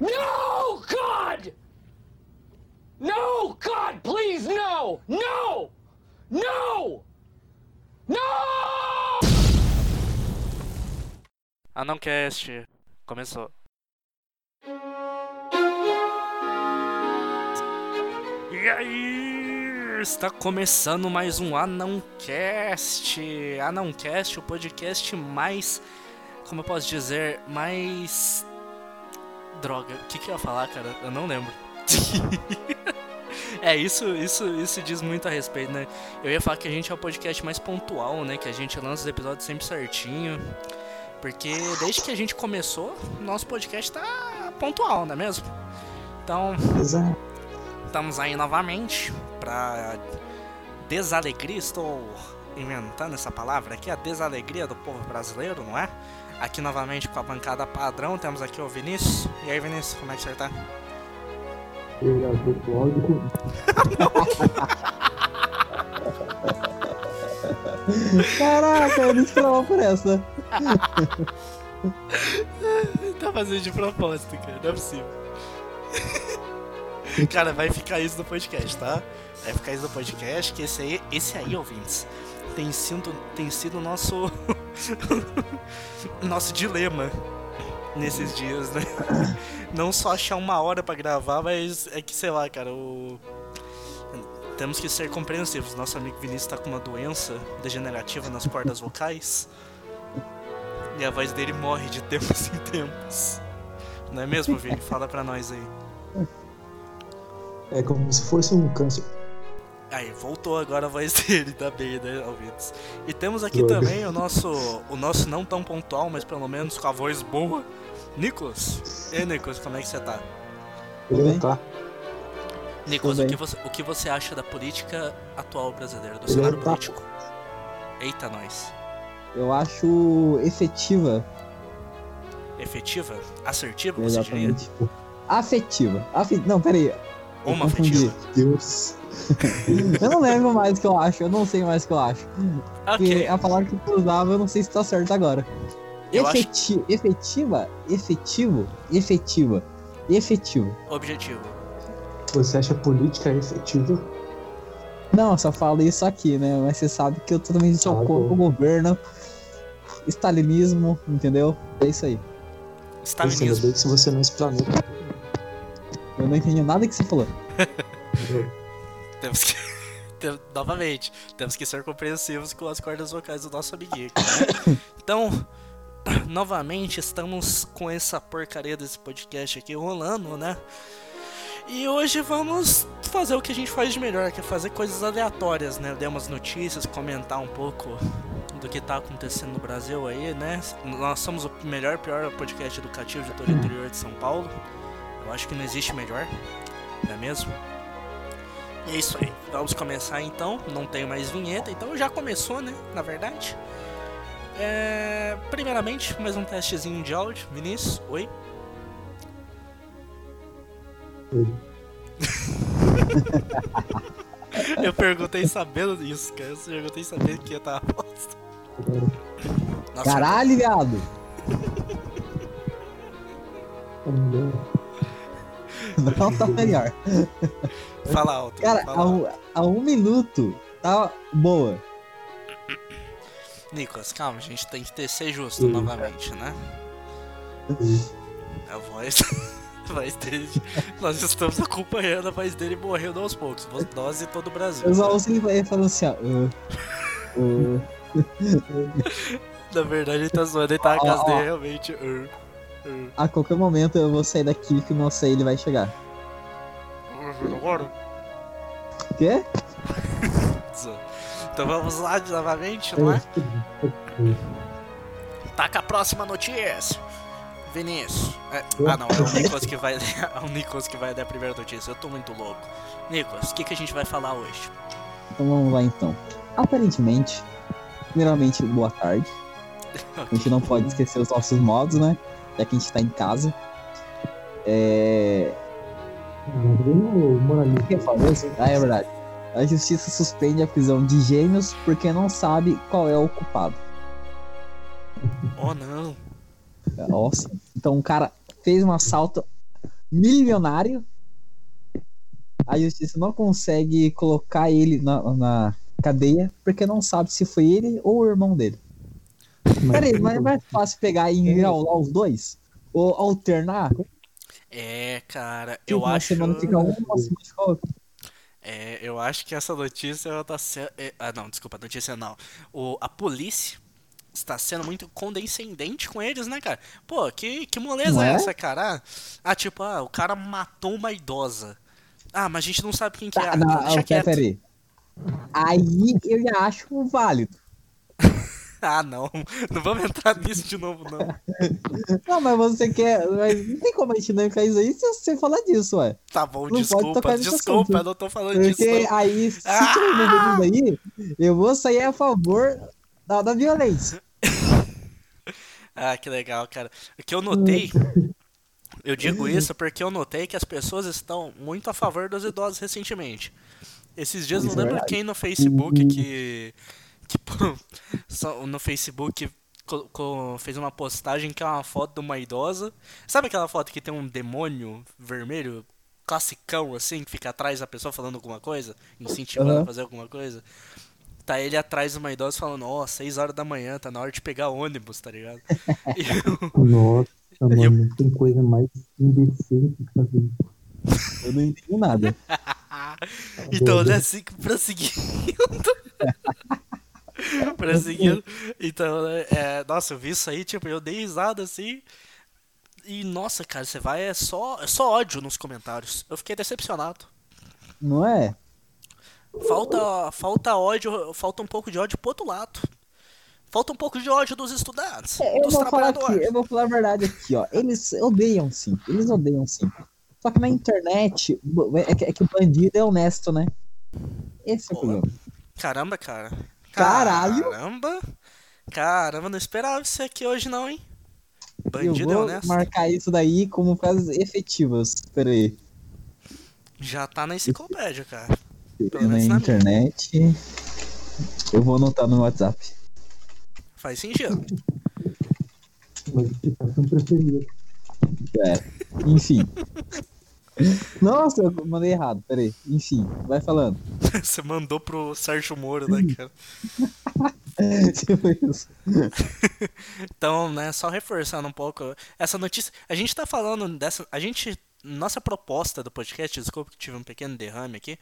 No, God! No, God, please, no! No! No! No! Anãocast. Começou. E aí? Está começando mais um Anãocast. Anãocast, o podcast mais. Como eu posso dizer? Mais. Droga, o que, que eu ia falar, cara? Eu não lembro. é, isso, isso, isso diz muito a respeito, né? Eu ia falar que a gente é o podcast mais pontual, né? Que a gente lança os episódios sempre certinho. Porque desde que a gente começou, nosso podcast tá pontual, não é mesmo? Então, estamos aí novamente pra desalegria. Estou inventando essa palavra aqui, a desalegria do povo brasileiro, não é? Aqui novamente com a bancada padrão, temos aqui o Vinícius. E aí, Vinícius, como é que você tá? Eu já tô com áudio. Caraca, eu não esperava por essa. tá fazendo de propósito, cara, não é possível. cara, vai ficar isso no podcast, tá? Vai ficar isso no podcast, que esse aí, esse aí, ouvintes, tem sido, tem sido nosso. nosso dilema nesses dias, né? Não só achar uma hora pra gravar, mas é que, sei lá, cara, o. Temos que ser compreensivos. Nosso amigo Vinícius tá com uma doença degenerativa nas cordas vocais. E a voz dele morre de tempos em tempos. Não é mesmo, Vini? Fala pra nós aí. É como se fosse um câncer. Aí, voltou agora a voz dele, tá bem, né, ouvintes? E temos aqui também o nosso, o nosso não tão pontual, mas pelo menos com a voz boa, Nicolas. E aí, Nicolas, como é que você tá? Não tá. Nicolas, Tudo o que, você, o que você acha da política atual brasileira, do cenário tá. político? Eita, nós. Eu acho efetiva, Efetiva? Assertiva, você diria? exatamente. Afetiva. Afe... Não, peraí. Eu Uma afetiva. Deus. Eu não lembro mais o que eu acho, eu não sei mais o que eu acho. Porque Ok. a palavra que eu usava, eu não sei se tá certo agora. Eu acho- Efeti... Efetiva, efetivo, efetiva, efetivo. Objetivo. Você acha política efetiva? Não, eu só falo isso aqui, né? Mas você sabe que eu totalmente sou Ah, contra o governo, stalinismo, entendeu? É isso aí. Stalinismo. bem que se você não explanou. Eu não entendi nada que você falou. Temos que. tem- Novamente, temos que ser compreensivos com as cordas vocais do nosso amiguinho. né? Então, novamente, estamos com essa porcaria desse podcast aqui rolando, né? E hoje vamos fazer o que a gente faz de melhor, que é fazer coisas aleatórias, né? Ler umas notícias, comentar um pouco do que tá acontecendo no Brasil aí, né? Nós somos o melhor, pior podcast educativo de todo o interior de São Paulo. Eu acho que não existe melhor, não é mesmo? E é isso aí. Vamos começar então. Não tenho mais vinheta, então já começou, né? Na verdade. É... Primeiramente, mais um testezinho de áudio. Vinícius, oi. Oi. Eu perguntei sabendo disso, cara. Eu perguntei sabendo que ia estar a bosta. Caralho, viado! Não tá melhor. Fala alto. Cara, fala a alto. um, a um minuto tá boa. Nicolas, calma, a gente tem que ter, ser justo novamente, né? A voz. A voz dele. Nós estamos acompanhando a voz dele morrendo aos poucos. Nós e todo o Brasil. Eu só ouço ele falando assim, ó. "Ah, ah". Na verdade, ele tá zoando, ele tá na casa dele realmente. uh, uh. a qualquer momento eu vou sair daqui que não sei ele vai chegar. Agora? Quê? Então vamos lá novamente, não é? Taca a próxima notícia. Vinícius. É, ah não, é o Nicolas que vai ler. É o Nicolas que vai ler a primeira notícia. Eu tô muito louco. Nicolas, o que, que a gente vai falar hoje? Então vamos lá então. Aparentemente, primeiramente, boa tarde. A gente não pode esquecer os nossos modos, né? Já que a gente tá em casa. É. O que falo isso? Ah, é verdade. A justiça suspende a prisão de gêmeos porque não sabe qual é o culpado. Oh não. Nossa. Então o cara fez um assalto milionário. A justiça não consegue colocar ele na, na cadeia porque não sabe se foi ele ou o irmão dele. Peraí, mas é mais fácil pegar e enrolar os dois? Ou alternar? É, cara, Tipo, eu uma acho. semana fica um, uma semana fica outro. É, eu acho que essa notícia ela tá sendo. Ah, não, desculpa, notícia não. O, a polícia está sendo muito condescendente com eles, né, cara? Pô, que, que moleza é é? essa, cara? Ah, ah, tipo, ah, o cara matou uma idosa. Ah, mas a gente não sabe quem que é. Tá, não, Deixa ah, quieto. peraí. Aí eu já acho válido. Ah, não. Não vamos entrar nisso de novo, não. Não, mas você quer. Mas não tem como a gente não ficar isso aí se você falar disso, ué. Tá bom, Não desculpa, desculpa, eu não tô falando disso. Porque aí, se Ah! tiver envolvido nisso aí, eu vou sair a favor da, da violência. Ah, que legal, cara. O que eu notei, eu digo isso porque eu notei que as pessoas estão muito a favor dos idosos recentemente. Esses dias, não Isso é lembro quem no Facebook que. só no Facebook fez uma postagem que é uma foto de uma idosa. Sabe aquela foto que tem um demônio vermelho, classicão assim, que fica atrás da pessoa falando alguma coisa, incentivando a Aham. fazer alguma coisa? Tá ele atrás de uma idosa falando, ó, 6 horas da manhã, tá na hora de pegar ônibus, tá ligado? Eu- Nossa, mano, tem coisa mais indecente que fazer. Eu não entendo nada. então, né, assim, prosseguindo. prosseguindo. Então, né, é, nossa, eu vi isso aí, tipo, eu dei risada assim. E, nossa, cara, você vai, é só, é só ódio nos comentários. Eu fiquei decepcionado. Não é? Falta, falta ódio, falta um pouco de ódio pro outro lado. Falta um pouco de ódio dos estudantes, É, Eu dos vou falar aqui, eu vou falar a verdade aqui, ó. Eles odeiam sim, eles odeiam sim. Só que na internet, é que, é que o bandido é honesto, né? Esse é o Pô, problema. Caramba, cara. Caralho. Caramba. Caramba, não esperava isso aqui hoje não, hein? Eu Bandido é vou honesto. marcar isso daí como frases efetivas. Pera aí. Já tá na enciclopédia, cara. Pelo Na menos na minha. internet. Eu vou anotar no WhatsApp. Faz sentido. Modificação preferida. É. Enfim. Nossa, eu mandei errado. Pera aí. Enfim, vai falando. Você mandou pro Sérgio Moro, né, cara? Tipo isso. Então, né, só reforçando um pouco essa notícia. A gente tá falando dessa. A gente. Nossa proposta do podcast, desculpa que tive um pequeno derrame aqui.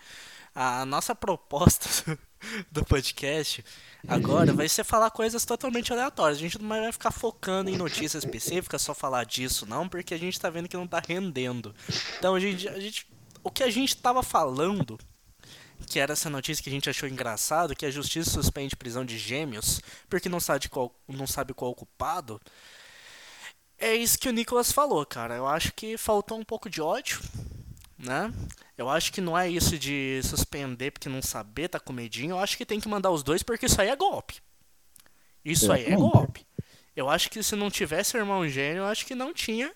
A nossa proposta do podcast agora vai ser falar coisas totalmente aleatórias. A gente não vai ficar focando em notícias específicas, só falar disso, não, porque a gente tá vendo que não tá rendendo. Então, a gente. A gente o que a gente tava falando que era essa notícia que a gente achou engraçado, que a justiça suspende prisão de gêmeos porque não sabe qual, não sabe qual o culpado. É isso que o Nicolas falou, cara. Eu acho que faltou um pouco de ódio, né? Eu acho que não é isso de suspender porque não saber, tá com medinho. Eu acho que tem que mandar os dois porque isso aí é golpe. Isso aí é golpe. Eu acho que se não tivesse irmão gêmeo, eu acho que não tinha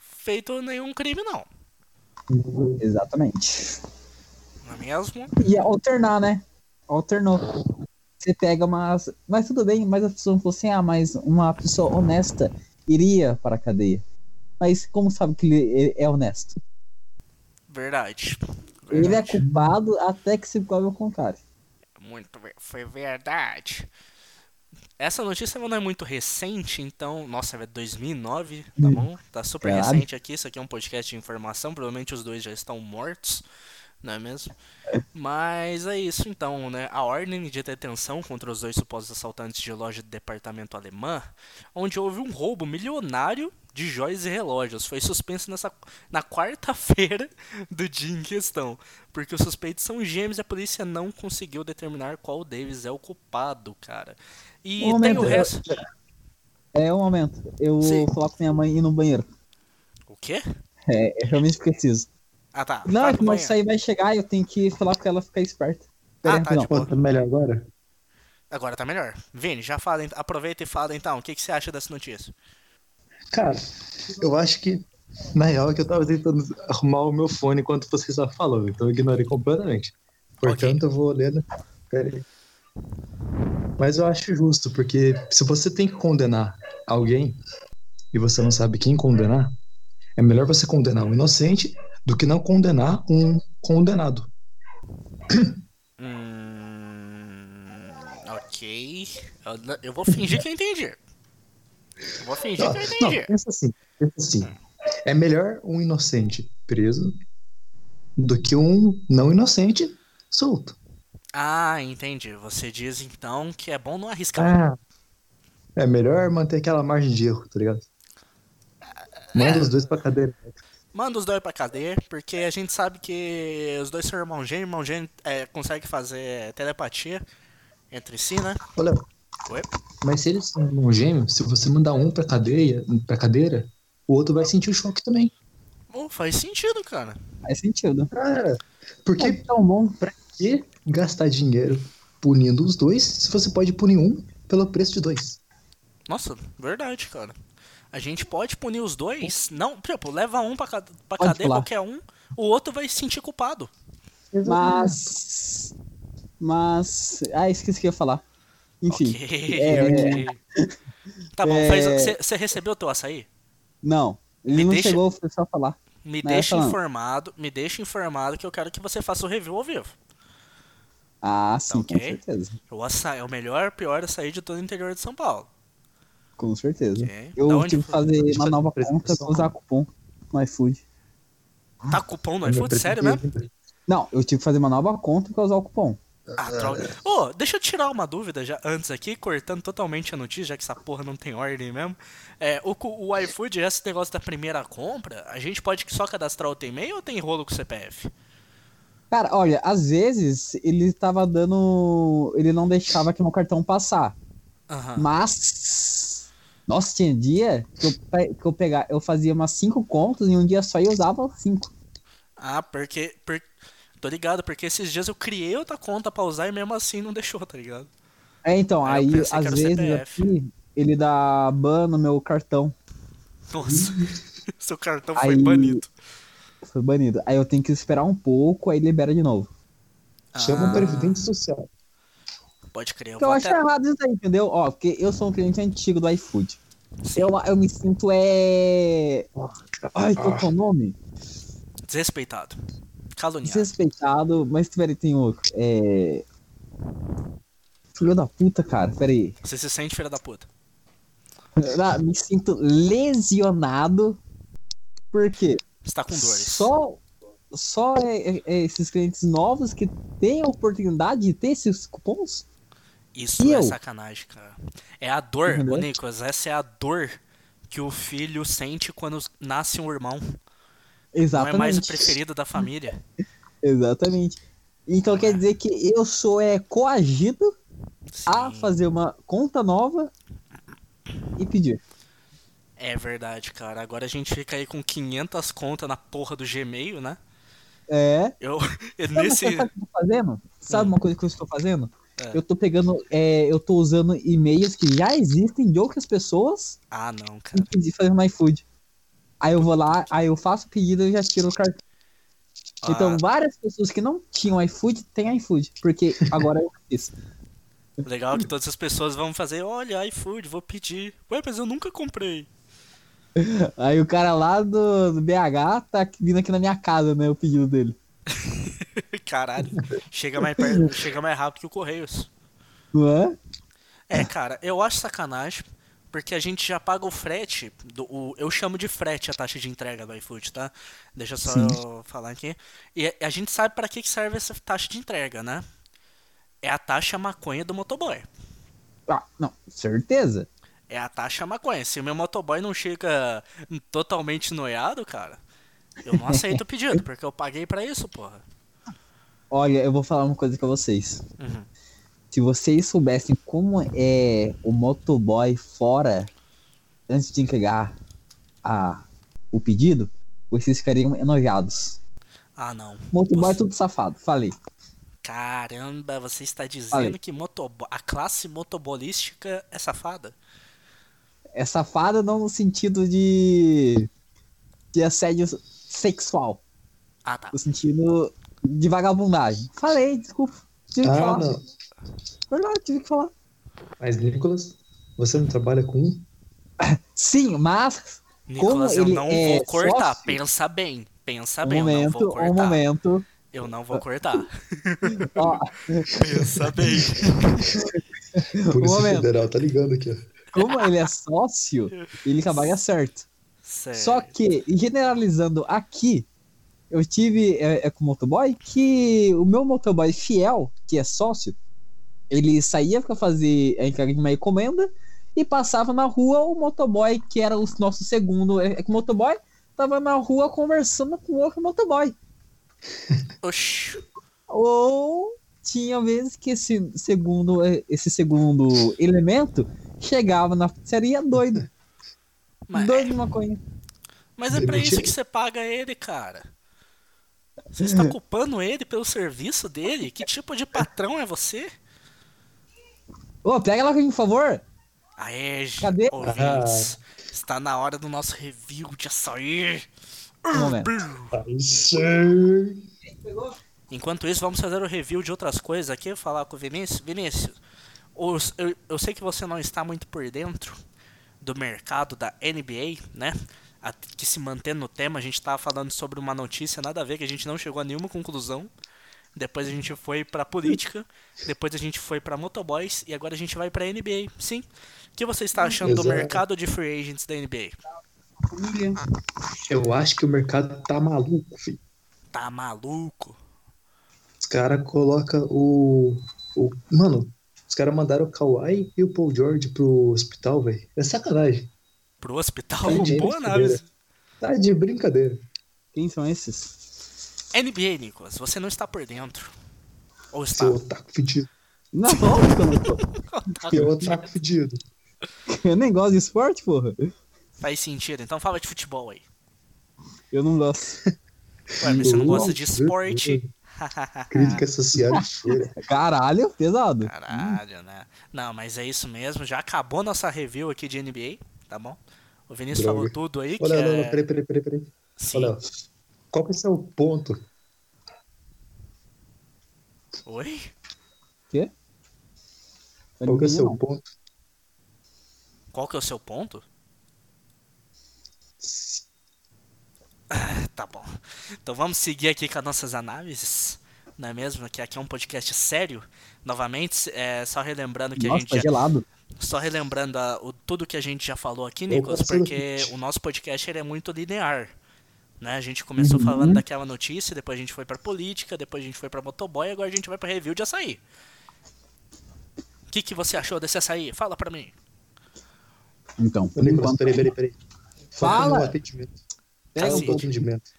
feito nenhum crime, não. Exatamente. Não é mesmo? E alternar, né? Alternou. Você pega umas. Mas tudo bem, mas a pessoa falou assim: ah, mas uma pessoa honesta iria para a cadeia. Mas como sabe que ele é honesto? Verdade. Ele é Verdade. culpado até que se prove o contrário. Muito foi verdade. Essa notícia não é muito recente, então, nossa, é 2009, tá Hum. bom? Tá super Caralho. recente aqui, isso aqui é um podcast de informação, provavelmente os dois já estão mortos, não é mesmo? Mas é isso então, né? A ordem de detenção contra os dois supostos assaltantes de loja de departamento alemã, onde houve um roubo milionário de joias e relógios, foi suspenso nessa, na quarta-feira do dia em questão, porque os suspeitos são gêmeos e a polícia não conseguiu determinar qual deles é o culpado, cara. E Um tem momento, o resto. É um momento. Eu Sim. vou falar com minha mãe ir no banheiro. O quê? É, eu realmente preciso. Ah, tá. Não, que meu banheiro. sair vai chegar e eu tenho que falar com ela ficar esperta. Ah, aí, tá, de Pô, tá melhor agora? Agora tá melhor. Vini, já fala, aproveita e fala então, o que, que você acha dessa notícia? Cara, eu acho que na real é que eu tava tentando arrumar o meu fone enquanto você só falou, então eu ignorei completamente. Portanto, eu vou ler. Pera aí. Mas eu acho justo, porque se você tem que condenar alguém e você não sabe quem condenar, É melhor você condenar um inocente do que não condenar um condenado. Hum, ok. Eu, eu vou fingir que eu entendi. Eu vou fingir Não, que eu não, entendi. pensa assim, pensa assim. É melhor um inocente preso do que um não inocente solto. Ah, entendi. Você diz então que é bom não arriscar. Ah. É melhor manter aquela margem de erro, tá ligado? Manda os dois pra cadeira. Manda os dois pra cadeia, porque a gente sabe que os dois são irmão gêmeo, irmão gêmeo é, consegue fazer telepatia entre si, né? Olha, Oi? mas se eles são irmão gêmeo, se você mandar um pra cadeia, pra cadeira, o outro vai sentir o choque também. Oh, faz sentido, cara. Faz sentido. Cara, porque É tão bom. pra que gastar dinheiro punindo os dois se você pode punir um pelo preço de dois? Nossa, verdade, cara. A gente pode punir os dois. Não, tipo, leva um pra, ca- pra Pode cadeia, pular. qualquer um, o outro vai se sentir culpado. Mas. Mas. Ah, esqueci o que eu ia falar. Enfim. Ok, é- ok. Tá bom, é- você recebeu o teu açaí? Não. Ele Me não deixa- chegou, foi só falar. Me Não, deixa informado, me deixa informado que eu quero que você faça o review ao vivo. Ah, sim, ok. com certeza. O açaí é o melhor, pior açaí de todo o interior de São Paulo. Com certeza. Ok. Eu tive que fazer uma fazer nova conta pra usar cupom no iFood. Tá cupom no iFood? Sério mesmo? Não, eu tive que fazer uma nova conta pra usar o cupom. Ah, droga. Ô, deixa eu tirar uma dúvida já antes aqui, cortando totalmente a notícia, já que essa porra não tem ordem mesmo. É, o, o iFood, esse negócio da primeira compra, a gente pode só cadastrar o e-mail ou tem rolo com o CPF? Cara, olha, às vezes ele tava dando. Ele não deixava que meu cartão passar. Aham. Mas. Nossa, tinha dia que eu, que eu pegar, eu fazia umas cinco contas em um dia só e usava cinco. Ah, porque, por- Tô ligado, porque esses dias eu criei outra conta pra usar e mesmo assim não deixou, tá ligado? É, então, Aí eu aí, às vezes CPF. aqui, ele dá ban no meu cartão. Nossa, seu cartão foi Aí- banido. Foi banido. Aí eu tenho que esperar um pouco, aí libera de novo. Chama Ah, Previdência Social. Pode crer, eu eu vou acho até... errado isso aí, entendeu? Ó, porque eu sou um cliente antigo do iFood. Sim, Eu, eu me sinto é. Ai, qual que é o nome? Desrespeitado. Caluniado. Desrespeitado, mas peraí, tem outro. É. Filho da puta, cara, peraí. Você se sente filha da puta. Ah, Me sinto lesionado. Por quê? Você tá com dores. Só, só é- é esses clientes novos que têm a oportunidade de ter esses cupons? Isso E é eu? sacanagem, cara. É a dor, ô Nicolas, essa é a dor que o filho sente quando nasce um irmão. Não Exatamente. é mais o preferido da família. Exatamente. Então quer dizer que eu sou é, coagido a Sim, fazer uma conta nova e pedir. É verdade, cara. Agora a gente fica aí com 500 contas na porra do Gmail, né? É. Eu, Sabe uma nesse... coisa que eu tô fazendo? Sabe uma coisa que eu estou fazendo? É. Eu tô pegando, é, eu tô usando e-mails que já existem de outras pessoas Ah, não, e cara. pedir fazer no iFood. Aí eu vou lá, aí eu faço o pedido e já tiro o cartão. Então Ah, várias pessoas que não tinham iFood têm iFood, porque agora eu fiz. legal que todas as pessoas vão fazer, olha, iFood, vou pedir. Ué, mas eu nunca comprei. Aí o cara lá do, do BH tá vindo aqui na minha casa, né, o pedido dele. Caralho. Chega mais, perto, chega mais rápido que o Correios. Não é? É, cara, eu acho sacanagem, porque a gente já paga o frete, do, o- eu chamo de frete a taxa de entrega do iFood, tá? Deixa só Sim. eu falar aqui. E a- gente sabe pra que que serve essa taxa de entrega, né? É a taxa maconha do motoboy. Ah, não, certeza. É a taxa maconha. Se o meu motoboy não chega totalmente noiado, cara, eu não aceito o pedido, porque eu paguei pra isso, porra. Olha, eu vou falar uma coisa pra vocês. Uhum. Se vocês soubessem como é o motoboy fora antes de entregar a, o pedido, vocês ficariam enojados. Ah, não. Motoboy é Você- tudo safado, falei. Caramba, você está dizendo Falei. que motobo... a classe motobolística é safada? É safado não no sentido de, de assédio sexual, Ah, tá. no sentido de vagabundagem. Falei, desculpa. Tive que Ah, falar. não. Verdade, tive que falar. Mas, Nicolas, você não trabalha com um? Sim, mas Nicolas, eu ele não é vou cortar. sócio- Pensa bem. Pensa Um bem, eu não momento, vou um cortar. momento. Eu não vou cortar. Ó, Pensa bem. Polícia momento. Federal tá ligando aqui, ó. como ele é sócio, ele trabalha certo. Só que, generalizando aqui, eu tive é, é com o motoboy que o meu motoboy fiel, que é sócio, ele saía pra fazer a entrega de uma encomenda e passava na rua o motoboy, que era o nosso segundo. É é que o motoboy tava na rua conversando com outro motoboy. Oxi. Ou tinha vezes que esse segundo, esse segundo elemento chegava na pizzaria doido. Mas, Doido de maconha. mas é pra isso que você paga ele, cara. Você está culpando ele pelo serviço dele? Que tipo de patrão é você? Ô, pega ela aqui, por favor. Aê, gente, Cadê? ouvintes. Está na hora do nosso review de açaí. Um. Enquanto isso, vamos fazer o review de outras coisas aqui. Falar com o Vinícius. Vinícius, eu, eu sei que você não está muito por dentro do mercado da NBA, né? Que se mantém no tema, a gente tava falando sobre uma notícia nada a ver, que a gente não chegou a nenhuma conclusão. Depois a gente foi pra política, depois a gente foi pra motoboys e agora a gente vai pra NBA. Sim. O que você está achando do Exato. mercado de free agents da NBA? Eu acho que o mercado tá maluco, filho. Tá maluco? Os caras colocam o, o. Mano, os caras mandaram o Kawhi e o Paul George pro hospital, velho. É sacanagem. Pro hospital? Tá de Boa brincadeira. análise. Tá de brincadeira. Quem são esses? NBA, Nicolas, você não está por dentro. Ou está? Seu otaku fedido. Não, não. Seu otaku fedido. Eu nem gosto de esporte, porra. Faz sentido. Então fala de futebol aí. Eu não gosto. Ué, mas você não gosta de esporte? Crítica social de feira. Caralho, pesado. Caralho, né? Não, mas é isso mesmo. Já acabou nossa review aqui de NBA, tá bom? O Vinícius Droga. falou tudo aí que Olha, é... não, não, peraí, peraí, peraí, peraí. Sim. Olha, qual que é o seu ponto? Oi? Quê? Não Qual que é o seu não. ponto? Qual que é o seu ponto? Tá bom. Então vamos seguir aqui com as nossas análises. Não é mesmo? Que aqui é um podcast sério. Novamente, é, só relembrando que a Nossa, gente tá já, gelado. Só relembrando a- o, tudo que a gente já falou aqui, Nicolas, porque o nosso podcast ele é muito linear. Né? A gente começou Uhum. falando daquela notícia, depois a gente foi pra política, depois a gente foi pra motoboy, agora a gente vai pra review de açaí. O que, que você achou desse açaí? Fala pra mim. Então, peraí, peraí, peraí. Foca Fala. Foca um no pouco. atendimento.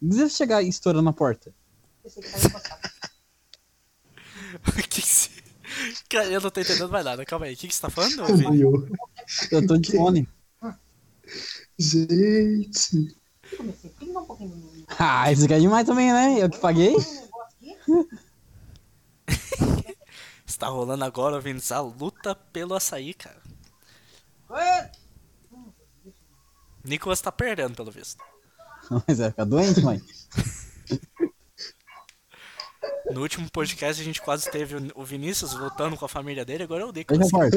Não precisa chegar estourando a porta. Que que se... Cara, eu não tô entendendo mais nada, calma aí. O que, que você tá falando? Meu, Eu tô de fone. Gente. Ah, isso aqui é demais também, né? Eu que paguei. Está rolando agora, Vinícius, a luta pelo açaí, cara. Nicolas tá perdendo, pelo visto. Mas vai ficar doente, mãe. No último podcast a gente quase teve o- Vinícius lutando com a família dele, agora é o Nicolas. porta.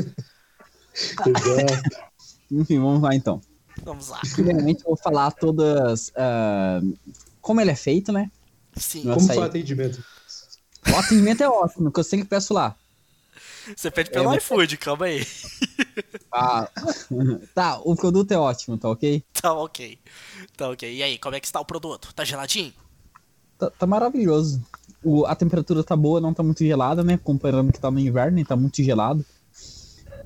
Exato. Enfim, vamos lá então. Vamos lá. Primeiramente, eu vou falar todas. ah, como ele é feito, né? Sim. Nossa. Como foi o atendimento? O atendimento é ótimo, que eu sempre peço lá. Você pede pelo É, iFood, calma aí. Ah, tá, o produto é ótimo, tá ok? Tá ok. Tá ok. E aí, como é que está o produto? Tá geladinho? Tá, tá maravilhoso. O- a temperatura tá boa, não tá muito gelada, né? Comparando que tá no inverno, e tá muito gelado.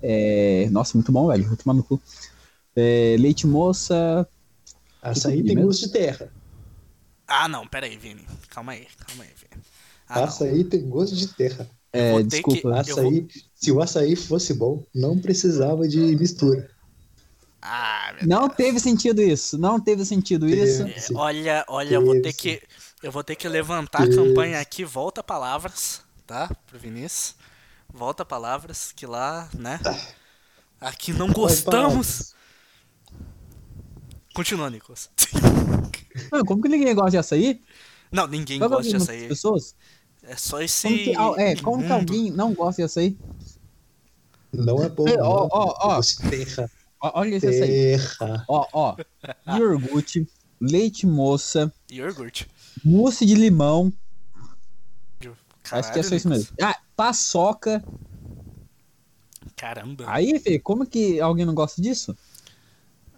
É, Nossa, muito bom, velho. Vou tomar no cu. É, leite moça. Açaí tem gosto de terra. Ah, não, pera aí, Vini. Calma aí, calma aí, Vini. Ah, não. Açaí tem gosto de terra. É, vou desculpa. que- Açaí, se o açaí fosse bom, não precisava de mistura. Ah, meu Não teve sentido isso. Não teve sentido isso. Teve. É, Sim. Olha, olha, eu vou ter Isso. que. Eu vou ter que levantar a Isso. campanha aqui, volta palavras, tá? Pro Vinícius. Volta palavras, que lá, né? Aqui não gostamos. Continua, Nicolas. Mano, como que ninguém gosta de açaí? Não, ninguém Vai gosta de açaí. pessoas? É só esse. Como que, é, como que alguém não gosta de açaí? Não é bom. Não. ó, ó, ó. Terra. Ó, Olha esse aí. Terra. Ó, ó. Iogurte, leite moça, Iogurte. mousse de limão. Acho que é Caralho, só isso mesmo. Ah, paçoca. Caramba. Aí, Fê, como que alguém não gosta disso?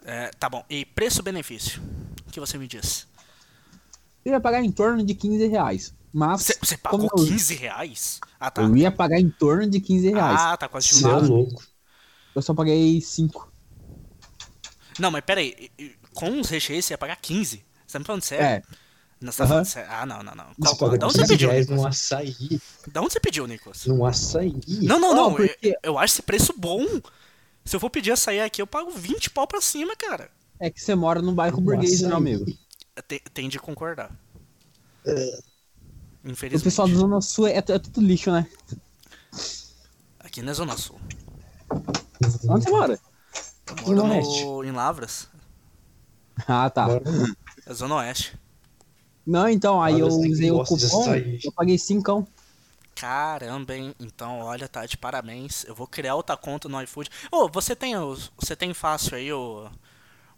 É, tá bom. E preço-benefício? O que você me diz? Eu ia pagar em torno de 15 reais. Mas Você, pagou como eu- 15 reais? Ah, tá. eu ia pagar em torno de 15 reais. Ah, tá quase Você é um louco. Eu só paguei 5. Não, mas pera aí. Com os recheios você ia pagar 15? Você tá me falando sério? É. Não, você tá Aham. falando sério? Ah, não, não, não. Você Qual, paga da onde você 15 pediu, reais num Nicolas? açaí. Da onde você pediu, Nicolas? Num açaí. Não, não, Não, não. porque- Eu, eu acho esse preço bom. Se eu for pedir açaí aqui, eu pago 20 pau pra cima, cara. É que você mora num bairro Num burguês, né, açaí. amigo? Tem, tem de concordar. O Infelizmente. pessoal da Zona Sul é, é tudo lixo, né? Aqui na Zona Sul. Onde você mora? Eu Zona moro Oeste. no, em Lavras. Ah, tá. É Zona Oeste. Não, então, aí Olha, eu usei o cupom, eu paguei 5. Caramba, hein? Então, olha, tá de parabéns. Eu vou criar outra conta no iFood. Ô, você tem você tem fácil aí o,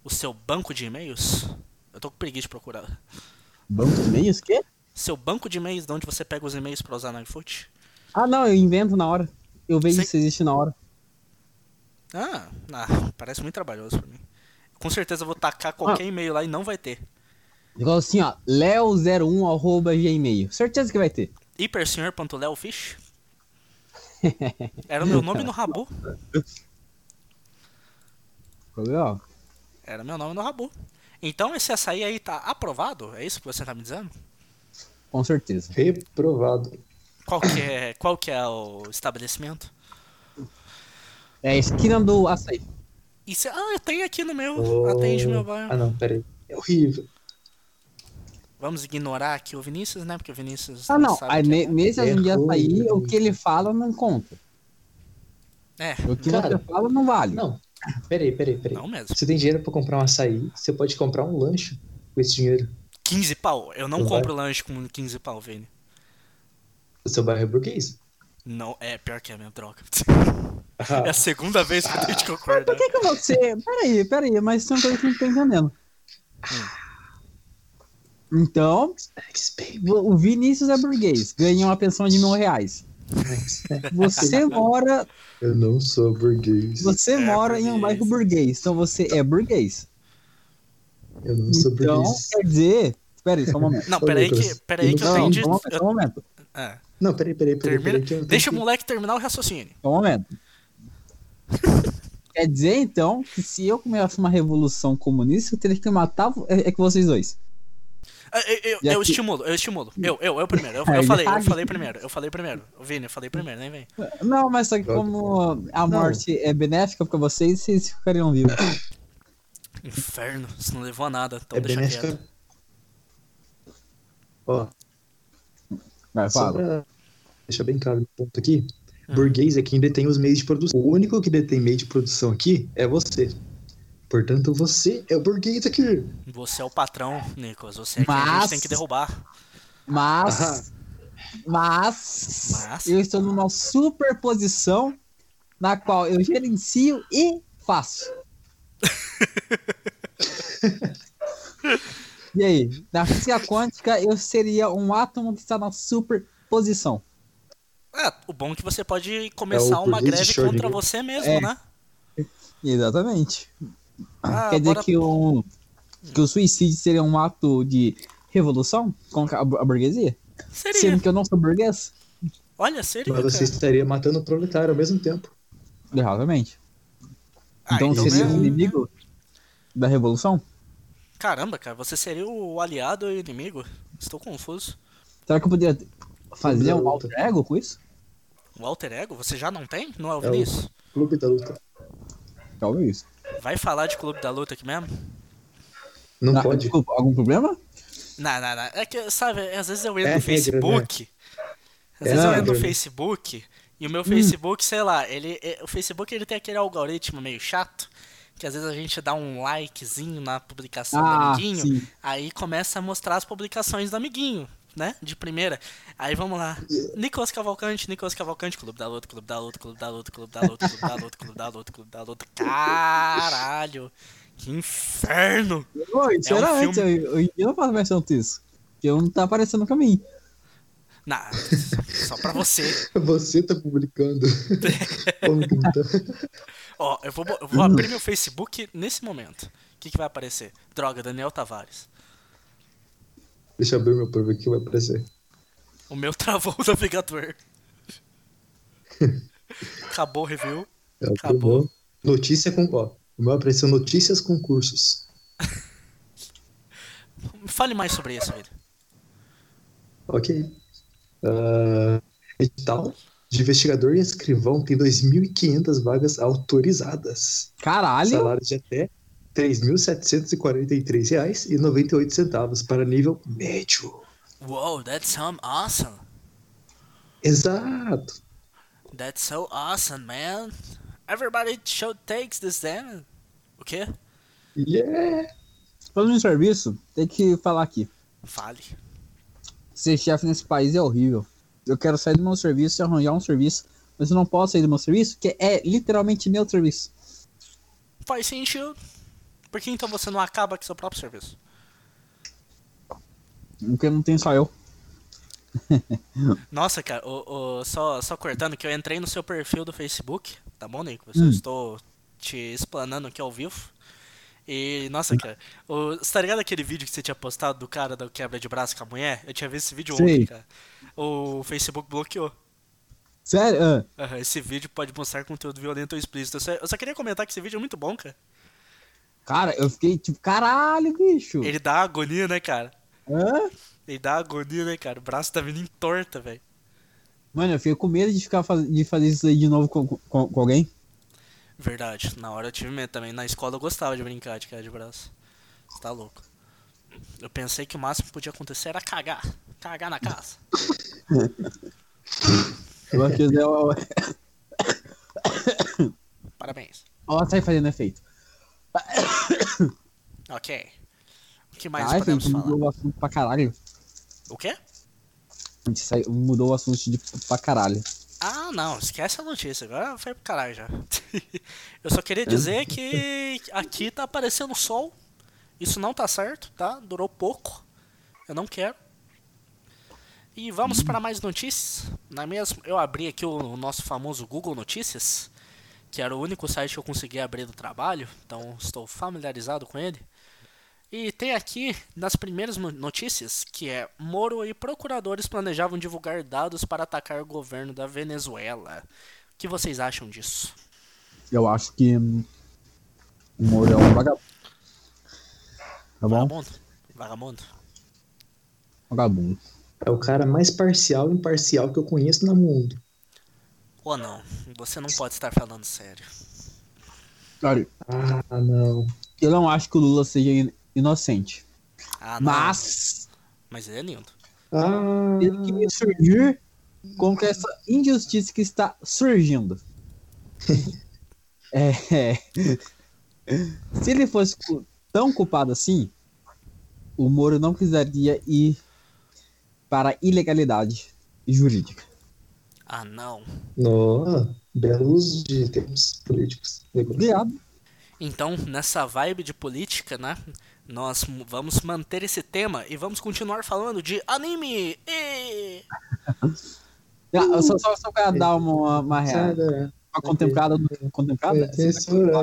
o seu banco de e-mails? Eu tô com preguiça de procurar. Banco de e-mails? Quê? Seu banco de e-mails, de onde você pega os e-mails pra usar no iFood? Ah, não, eu invento na hora. Eu vejo Sei- se existe na hora. Ah, ah, parece muito trabalhoso pra mim. Com certeza eu vou tacar qualquer e-mail lá e não vai ter. Igual assim, ó, leo01 arroba gmail. Certeza que vai ter. hipersenhor.leofish? Era o meu nome no Rabu. Legal. Era meu nome no Rabu. Então esse açaí aí tá aprovado? É isso que você tá me dizendo? Com certeza. Reprovado. Qual que é, qual que é o estabelecimento? É a esquina do açaí. Isso, é- ah, eu tenho aqui no meu. Oh. Atende meu Ah, bairro. não, peraí. É horrível. Vamos ignorar aqui o Vinícius, né? Porque o Vinícius. Ah, não. sabe Aí, que ne- é nesse assunto de Errou. açaí, o que ele fala não conta. É, O que Cara, você fala não vale. Não. Peraí, peraí, peraí. não mesmo. Você tem dinheiro pra comprar um açaí, você pode comprar um lanche com esse dinheiro. 15 pau. Eu não compro lanche com 15 pau, Vini. O seu bairro é burguês. Não, é pior que a minha droga. Ah, É a segunda vez que eu tenho que concordar. Por que, que você. Peraí, peraí, mas tem uma coisa que eu não tô entendendo. Então, Thanks, baby. o Vinícius é burguês, ganha uma pensão de mil reais. Você mora, Eu não sou burguês. você É mora em um burguês. bairro burguês, então você é burguês. Eu não sou Então, burguês. quer dizer. Pera aí, só um momento. Não, peraí que, peraí que eu não, tenho Não, de. só um momento, só um momento. é, Não, peraí, peraí, peraí. termina, peraí que eu deixa o que- moleque terminar o raciocínio. Só um momento. Quer dizer, então, que se eu começasse uma revolução comunista, eu teria que matar é, é que vocês dois. Ah, Eu, eu, eu que- estimulo, eu estimulo. Eu, eu, eu primeiro. Eu, É, eu falei, eu falei primeiro. Eu falei primeiro. O Vini, eu falei primeiro, nem vem. Não, mas só que como a morte é benéfica pra vocês, vocês ficariam vivos. Inferno, isso não levou a nada. Então É deixa quieto. Ó, Vai, fala. pra deixar bem claro o ponto aqui. Hum. Burguês é quem detém os meios de produção. O único que detém meio de produção aqui é você. Portanto, você é o burguês aqui. Você é o patrão, Nicolas. Você é quem a gente Mas- tem que derrubar. Mas. Mas. Mas- Eu estou numa superposição na qual eu gerencio e faço. e aí? Na física quântica, eu seria um átomo que está na superposição. É, o bom é que você pode começar É uma greve contra você mesmo, É. né? Exatamente. Ah, Quer dizer bora- que o, que o suicídio seria um ato de revolução contra a burguesia? Seria. Sendo que eu não sou burguês? Olha, seria. Mas você cara. estaria matando o proletário ao mesmo tempo. Exatamente. Ah, então então seria é- o inimigo da revolução? Caramba, cara, você seria o aliado e o inimigo? Estou confuso. Será que eu poderia fazer um alter ego com isso? O alter ego? Você já não tem? Não é o É o- Vinícius? Clube da luta. Talvez. Vai falar de Clube da Luta aqui mesmo? Não Ah, pode. Desculpa, algum problema? Não, não, não. É que, sabe, às vezes eu entro É no regra, né? Facebook. Às É vezes eu entro no né? Facebook e o Hum. meu Facebook, sei lá, ele. é- O Facebook ele tem aquele algoritmo meio chato. Que às vezes a gente dá um likezinho na publicação do Ah, amiguinho, sim. aí começa a mostrar as publicações do amiguinho. né? De primeira. Aí vamos lá. Nicolas Cavalcante, Nicolas Cavalcante, Clube da Luta, Clube da Luta, Clube da Luta, Clube da Luta, Clube da Luta, Clube da Luta, Clube da Luta. Caralho! Que inferno! Isso É um era antes, filme- eu, eu, eu não faço mais tanto isso. Porque não tá aparecendo pra mim. Não, só pra você. Você tá publicando. Ó, eu vou, eu vou abrir meu Facebook nesse momento. O que, que vai aparecer? Droga, Daniel Tavares. Deixa eu abrir meu perfil aqui, vai aparecer. O meu travou o navegador. Acabou o review. É Acabou. Notícia com. Ó, o meu apareceu notícias concursos. Fale mais sobre isso, velho. Ok. Ah, edital de investigador e escrivão tem 2.500 vagas autorizadas. Caralho! Salários de até R$ 3.743,98 para nível médio. Wow, that's some awesome. Exato. That's so awesome, man. Everybody should takes this then. O quê? Yeah. Falando em serviço, tem que falar aqui. Fale. Ser chefe nesse país é horrível. Eu quero sair do meu serviço e arranjar um serviço, mas eu não posso sair do meu serviço, que é literalmente meu serviço. Faz sentido. Por que então você não acaba com seu próprio serviço? Porque não tem só eu. Nossa, cara, o, o- só, só cortando que eu entrei no seu perfil do Facebook, tá bom, Nico? Eu Hum. estou te explanando aqui ao vivo. E, nossa, cara, o, você tá ligado aquele vídeo que você tinha postado do cara da quebra de braço com a mulher? Eu tinha visto esse vídeo ontem, cara. O Facebook bloqueou. Sério? Ah, Aham, esse vídeo pode mostrar conteúdo violento ou explícito. Eu só, eu só queria comentar que esse vídeo é muito bom, cara. cara, eu fiquei tipo, caralho, bicho. Ele dá agonia, né, cara? Hã? Ele dá agonia, né, cara? O braço tá vindo em torta, velho. Mano, eu fiquei com medo de ficar de fazer isso aí de novo com, com, com alguém. Verdade, na hora eu tive medo também. Na escola eu gostava de brincar de cara de braço. Você tá louco. Eu pensei que o máximo que podia acontecer era cagar. Cagar na casa. Eu acho que eu... Parabéns. Ó, sai fazendo efeito. Ok. O que mais Ai, podemos gente, falar? mudou o assunto pra caralho. O quê? A gente saiu, mudou o assunto de pra caralho. Ah, não, esquece a notícia. Agora foi pro caralho já. eu só queria dizer que aqui tá aparecendo sol. Isso não tá certo, tá? Durou pouco. Eu não quero. E vamos para mais notícias. Na mesmo, eu abri aqui o, o nosso famoso Google Notícias, que era o único site que eu consegui abrir do trabalho, então estou familiarizado com ele. E tem aqui nas primeiras no- notícias que é Moro e procuradores planejavam divulgar dados para atacar o governo da Venezuela. O que vocês acham disso? Eu acho que hum, o Moro é um vagabundo. Tá bom? Vagabundo? Vagabundo? Vagabundo. É o cara mais parcial e imparcial que eu conheço no mundo. Ou não? Você não pode estar falando sério. Olha, Ah, não. eu não acho que o Lula seja inocente. Ah, não. Mas Mas ele é lindo. Ah, ele queria surgir contra essa injustiça que está surgindo. é, é. Se ele fosse tão culpado assim, o Moro não precisaria ir para a ilegalidade jurídica. Ah, não. Nossa, belo uso de termos políticos. Obrigado. Então, nessa vibe de política, né? Nós vamos manter esse tema e vamos continuar falando de anime. E... Ah, só, só, só pra dar uma, uma, rea- Sada, uma contemplada. contemplada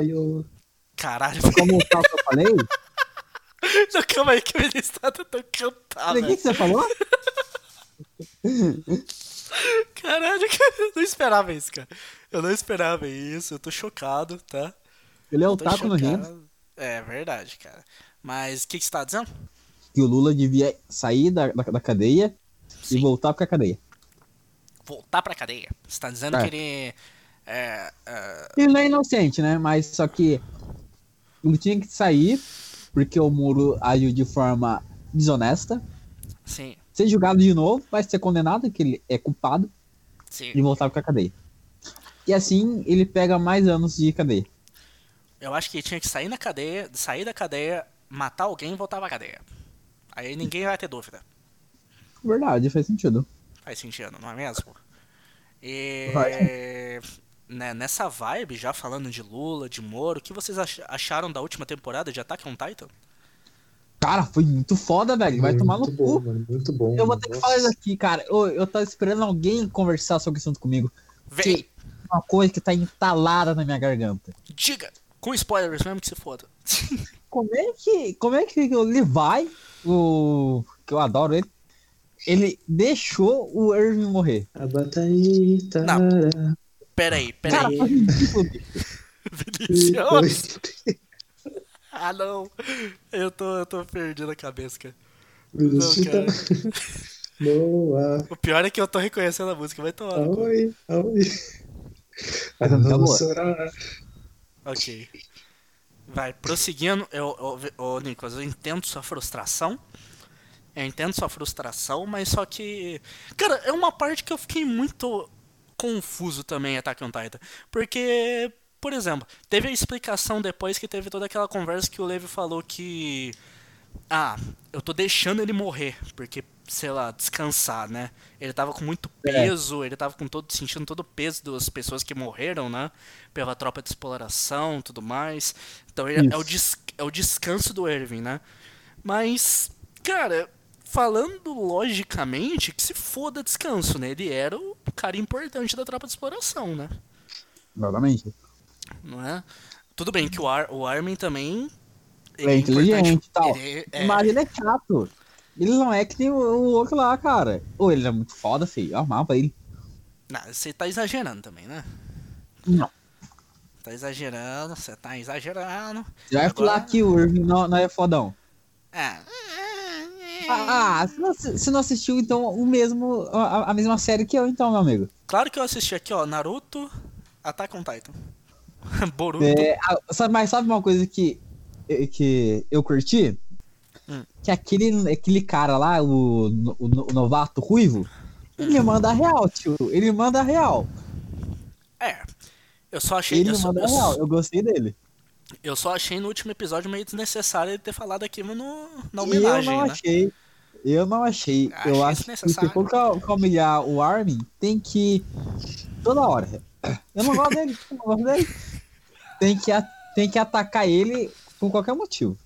eu... Caralho, como o tal que eu falei, não, calma aí que o Ministrado tá cantar, o que, você falou? Caralho, cara, eu não esperava isso, cara. Eu não esperava isso, eu tô chocado, tá? Ele é o taco no chocado. É verdade, cara. Mas o que, que você tá dizendo? Que o Lula devia sair da, da, da cadeia Sim. e voltar pra cadeia. Voltar pra cadeia. Você tá dizendo É. que ele. É, é, Ele é inocente, né? Mas só que ele tinha que sair porque o Moro agiu de forma desonesta. sim, Ser julgado de novo, vai ser condenado, que ele é culpado, sim. e voltar pra cadeia. E assim ele pega mais anos de cadeia. Eu acho que ele tinha que sair na cadeia, sair da cadeia, matar alguém e voltar pra cadeia. Aí ninguém vai ter dúvida. Verdade, faz sentido. Faz sentido, não é mesmo? E Vai. né, nessa vibe, já falando de Lula, de Moro, o que vocês ach- acharam da última temporada de Attack on Titan? Cara, foi muito foda, velho. Vai tomar no muito bom, cu. mano. Muito bom. Eu vou ter que falar isso aqui, cara. Eu, eu tava esperando alguém conversar sobre isso comigo. Vem, Que uma coisa que tá entalada na minha garganta. diga, com spoilers mesmo que se foda. Como é que, como é que o Levi, o que eu adoro ele, ele deixou o Irving morrer? A bataíta. Não. Peraí, Cara, peraí, foi ridículo. Vinicius. Ah não, eu tô, eu tô perdido a cabeça, cara. Não, cara. Boa. O pior é que eu tô reconhecendo a música, vai tomar. Oi, oi. Tá boa. chorar. Ok. Vai, prosseguindo, eu, eu, ô, Nicolas, eu entendo sua frustração. Eu entendo sua frustração, mas só que. Cara, é uma parte que eu fiquei muito confuso também, Attack on Titan. Porque, por exemplo, teve a explicação depois que teve toda aquela conversa que o Levi falou que. Ah, eu tô deixando ele morrer, porque, sei lá, descansar, né? Ele tava com muito peso, ele tava com todo, sentindo todo o peso das pessoas que morreram, né? Pela tropa de exploração tudo mais. Então ele é o, Isso. des- é o descanso do Irving, né? Mas, cara, falando logicamente, que se foda descanso, né? Ele era o cara importante da tropa de exploração, né? Exatamente. Não é? Tudo bem que o, Ar o Armin também. Ele é inteligente e tal. Ele é- Mas ele é chato. Ele não é que nem o, o outro lá, cara. Ou ele é muito foda, filho. Eu amava ele. Não, você tá exagerando também, né? Não. Tá exagerando, você tá exagerando. Já vai Agora- falar que o Irving não, não é fodão. É. Ah, se não, se não assistiu, então, o mesmo, a, a mesma série que eu, então, meu amigo. Claro que eu assisti aqui, ó, Naruto, Attack on Titan. Boruto. É, ah, mas sabe uma coisa que, que eu curti? Que aquele, aquele cara lá, o, o, o novato ruivo, ele Hum. manda real, tio. Ele manda real. É. Eu só achei. Ele Eu manda eu, real. Eu gostei dele. eu só achei no último episódio meio desnecessário ele ter falado aquilo no, na eu homenagem, não né? achei. Eu não achei. Achei eu acho que se for calmilhar o Armin, tem que. Toda hora. Eu não gosto dele. Eu não gosto dele. Tem que, tem que atacar ele por qualquer motivo.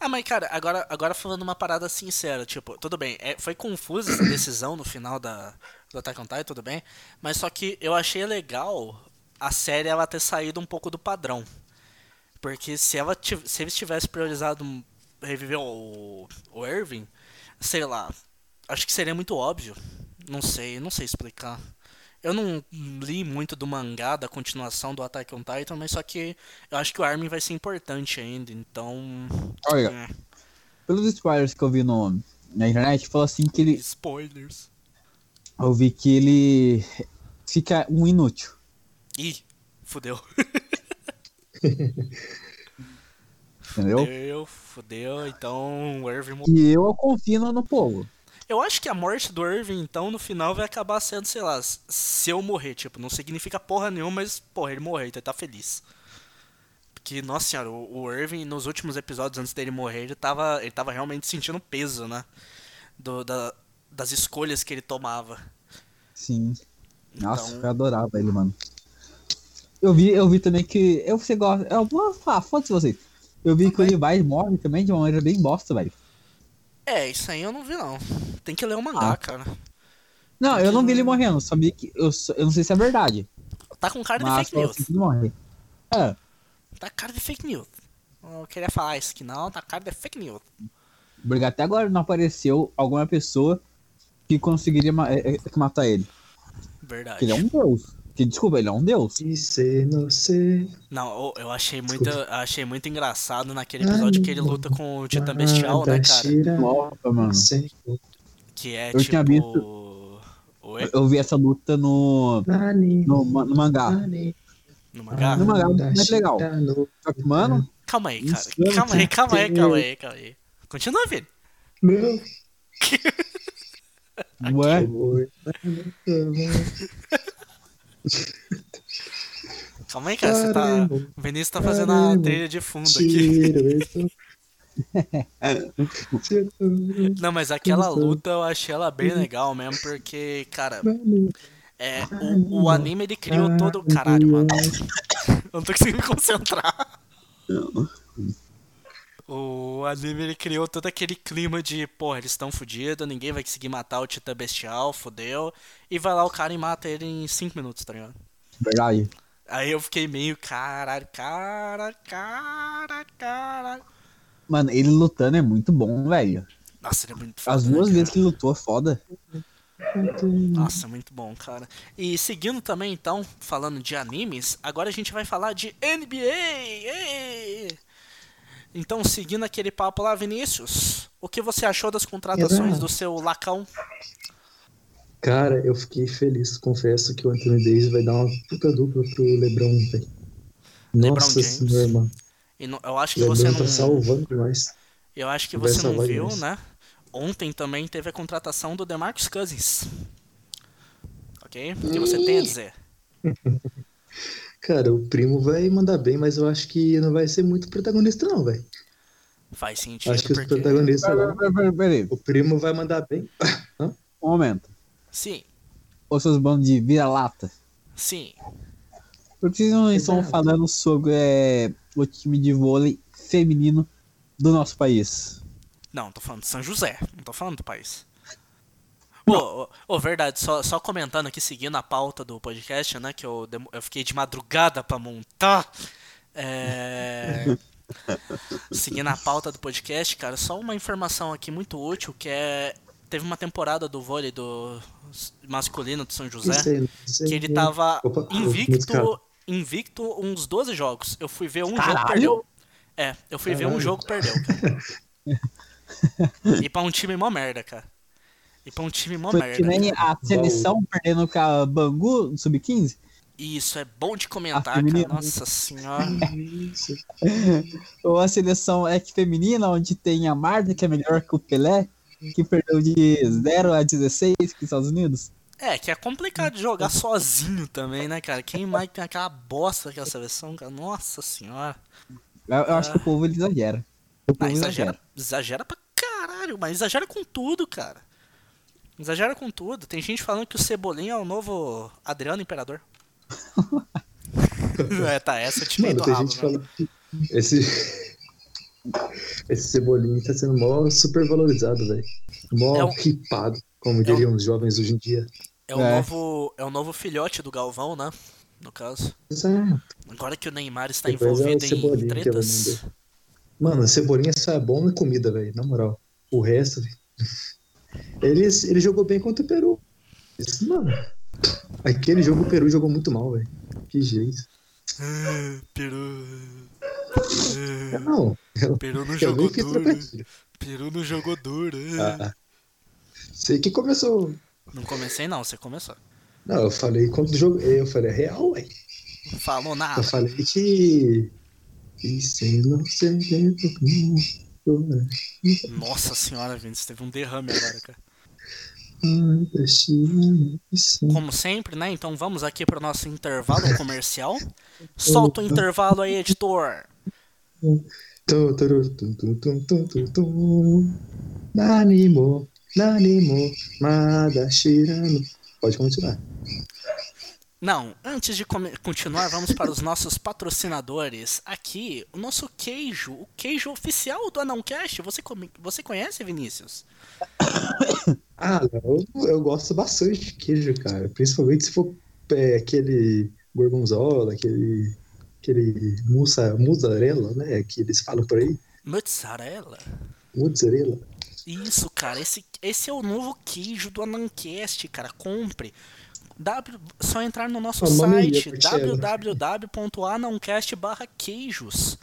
Ah, mas cara, agora, agora falando uma parada sincera, tipo, tudo bem, é, foi confusa essa decisão no final da, do Attack on Titan, tudo bem, mas só que eu achei legal a série ela ter saído um pouco do padrão. Porque se ela se eles tivessem priorizado reviver o, o Irving, sei lá, acho que seria muito óbvio. Não sei, não sei explicar. Eu não li muito do mangá da continuação do Attack on Titan, mas só que eu acho que o Armin vai ser importante ainda, então. Olha, é. pelos spoilers que eu vi no, na internet, falou assim que ele. Spoilers. Eu vi que ele fica um inútil. Ih, fudeu. Entendeu? Fudeu, fudeu. Então o Irving morreu. E eu confio no povo. Eu acho que a morte do Irving, então, no final vai acabar sendo, sei lá, se eu morrer. Tipo, não significa porra nenhuma, mas, porra, ele morreu, então ele tá feliz. Porque, nossa senhora, o, o Irving, nos últimos episódios antes dele morrer, ele tava, ele tava realmente sentindo peso, né? Do, da, das escolhas que ele tomava. Sim. Nossa, Então- eu adorava ele, mano. Eu vi, eu vi também que. Eu você gosta. Eu vou falar, foda-se vocês. Eu vi que o Levi morre também de uma maneira bem bosta, velho. É, isso aí eu não vi, não. Tem que ler o mangá, Ah. cara. Não, eu não vi ele morrendo, sabia que. Eu, só- eu não sei se é verdade. Tá com cara de Mas fake news. morre. É, Tá cara de fake news. Eu queria falar isso que não, tá com cara de fake news. porque até agora não apareceu alguma pessoa que conseguiria ma- é, é, matar ele. Verdade. Porque ele é um deus. Que, desculpa, ele é um deus. Não eu- achei muito, eu achei muito engraçado naquele episódio que ele luta com o Titã Bestial, né, cara? Nossa, mano. Que é Eu tipo. tinha visto- Oi? Eu vi essa luta no, no, no mangá. No mangá? No mangá é mais legal. Só que, mano, Calma aí, cara. Calma aí, calma aí, calma aí, calma aí. Continua, filho. Meu ué. Calma aí, cara. Você tá. O Vinícius tá fazendo a trilha de fundo aqui. Tô- Não, mas aquela luta eu achei ela bem legal mesmo, porque, cara, é, o, o anime ele criou todo. Caralho, mano. Eu não tô conseguindo me concentrar. O anime ele criou todo aquele clima de, porra, eles estão fodidos, ninguém vai conseguir matar o Titã Bestial, fodeu. E vai lá o cara e mata ele em 5 minutos, tá ligado? Verdade. Aí eu fiquei meio, caralho, cara, cara, cara. Mano, ele lutando é muito bom, velho. Nossa, ele é muito foda. As né, duas cara? vezes que ele lutou é foda. Nossa, muito bom, cara. E seguindo também, então, falando de animes, agora a gente vai falar de NBA! Ê! Então, seguindo aquele papo lá, Vinícius, o que você achou das contratações do seu Lacão? Cara, eu fiquei feliz. Confesso que o Anthony Davis vai dar uma puta dupla pro LeBron, velho. LeBron Nossa James. senhora, mano. E não- eu acho que você LeBron tá não. salvando demais. Eu acho que vai você não viu, demais. né? Ontem também teve a contratação do DeMarcus Cousins. Ok? O que você tem a dizer? Cara, o primo vai mandar bem, mas eu acho que não vai ser muito protagonista, não, velho. Faz sentido, Acho que os porque. protagonistas lá. Peraí, peraí, peraí. O primo vai mandar bem. Um momento. Sim, Ô seus bandos de vira-lata. sim. Por que vocês não estão falando sobre é, o time de vôlei feminino do nosso país? Não, tô falando de São José, não tô falando do país. Ô, ô, ô, verdade, só, só comentando aqui, seguindo a pauta do podcast, né, que eu, eu fiquei de madrugada pra montar. É... seguindo a pauta do podcast, cara, só uma informação aqui muito útil, que é... Teve uma temporada do vôlei do masculino do São José, que ele tava Opa, invicto, invicto uns 12 jogos. Eu fui ver um jogo, Caralho! perdeu. É, eu fui ver um Caralho. jogo, perdeu, cara. e pra um time mó merda, cara. E pra um time mó Foi merda. que nem a seleção perdendo com a Bangu no Sub-15? Isso, é bom de comentar, A cara. Nossa senhora. Ou a seleção é feminina, onde tem a Marta, que é melhor que o Pelé, que perdeu de 0 a 16 com os Estados Unidos? É, que é complicado de jogar sozinho também, né, cara? Quem mais tem aquela bosta daquela seleção, cara? Nossa senhora. Eu, eu acho que o povo ele exagera. O Ah, povo exagera, exagera pra caralho, mas exagera com tudo, cara. Exagera com tudo. Tem gente falando que o Cebolinha é o novo Adriano Imperador. é, tá, essa eu tirei Mano, tem rabo, gente né? falando que esse. Esse cebolinho tá sendo mó super valorizado, velho. Mó É um- como diriam os jovens hoje em dia. É o, É. novo, é o novo filhote do Galvão, né? No caso. Exato. Agora que o Neymar está Depois é o envolvido em Cebolinha que vai tretas. Mano, cebolinha só é bom na comida, velho. Na moral. O resto, velho. Ele, ele jogou bem contra o Peru. Isso, mano. Aquele jogo o Peru jogou muito mal, velho. Que jeito. Ah, Peru. Não, eu, Peru não eu jogou que duro. Peru não jogou duro. Ah, sei que começou. Não comecei não, você começou. Não, eu falei quando o jogo. Eu falei, é real, velho. Não falou Eu nada. falei que. E se não Nossa senhora, Vinícius, teve um derrame agora, cara. Como sempre, né? Então vamos aqui para o nosso intervalo comercial. Solta o intervalo aí, editor. Nanimo, nanimo, madashirano. Pode continuar. Não, antes de continuar, vamos para os nossos patrocinadores. Aqui, o nosso queijo, o queijo oficial do Anãocast. Você, come- você conhece, Vinícius? Ah, eu, eu gosto bastante de queijo, cara. Principalmente se for é, aquele gorgonzola, aquele, aquele mussa, mussarela, né? Que eles falam por aí. Mozzarella. Mozzarella. Isso, cara, esse, esse é o novo queijo do Anancast, cara. Compre. W, só entrar no nosso site Marcelo. www.anancast barra queijos.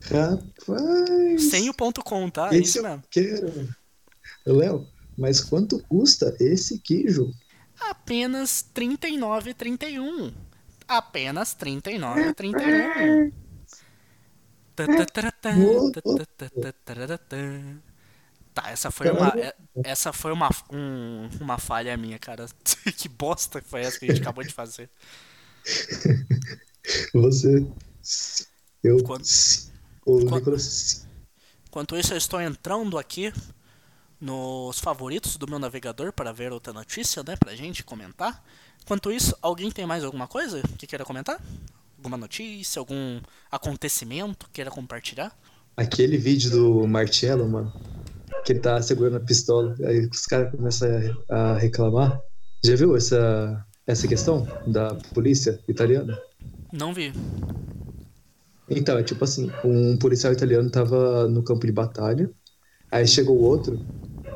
Rapaz. Sem o ponto com, tá? É Esse isso mesmo. quero. Léo, mas quanto custa esse queijo? Apenas R$ 39,31. Apenas R$ 39,31. Tá, essa foi uma, é- essa foi uma, um- uma falha minha, cara. que bosta foi essa que a gente acabou de fazer. Você. Eu. Quando- O Quando- Nicolas. Enquanto isso, eu estou entrando aqui nos favoritos do meu navegador para ver outra notícia, né? Pra gente comentar. Enquanto isso, alguém tem mais alguma coisa que queira comentar? Alguma notícia, algum acontecimento que queira compartilhar? Aquele vídeo do Marcello, mano, que ele tá segurando a pistola, aí os caras começam a, reclamar. Já viu essa, essa questão da polícia italiana? Não vi. Então, é tipo assim, um policial italiano tava no campo de batalha, aí chegou o outro,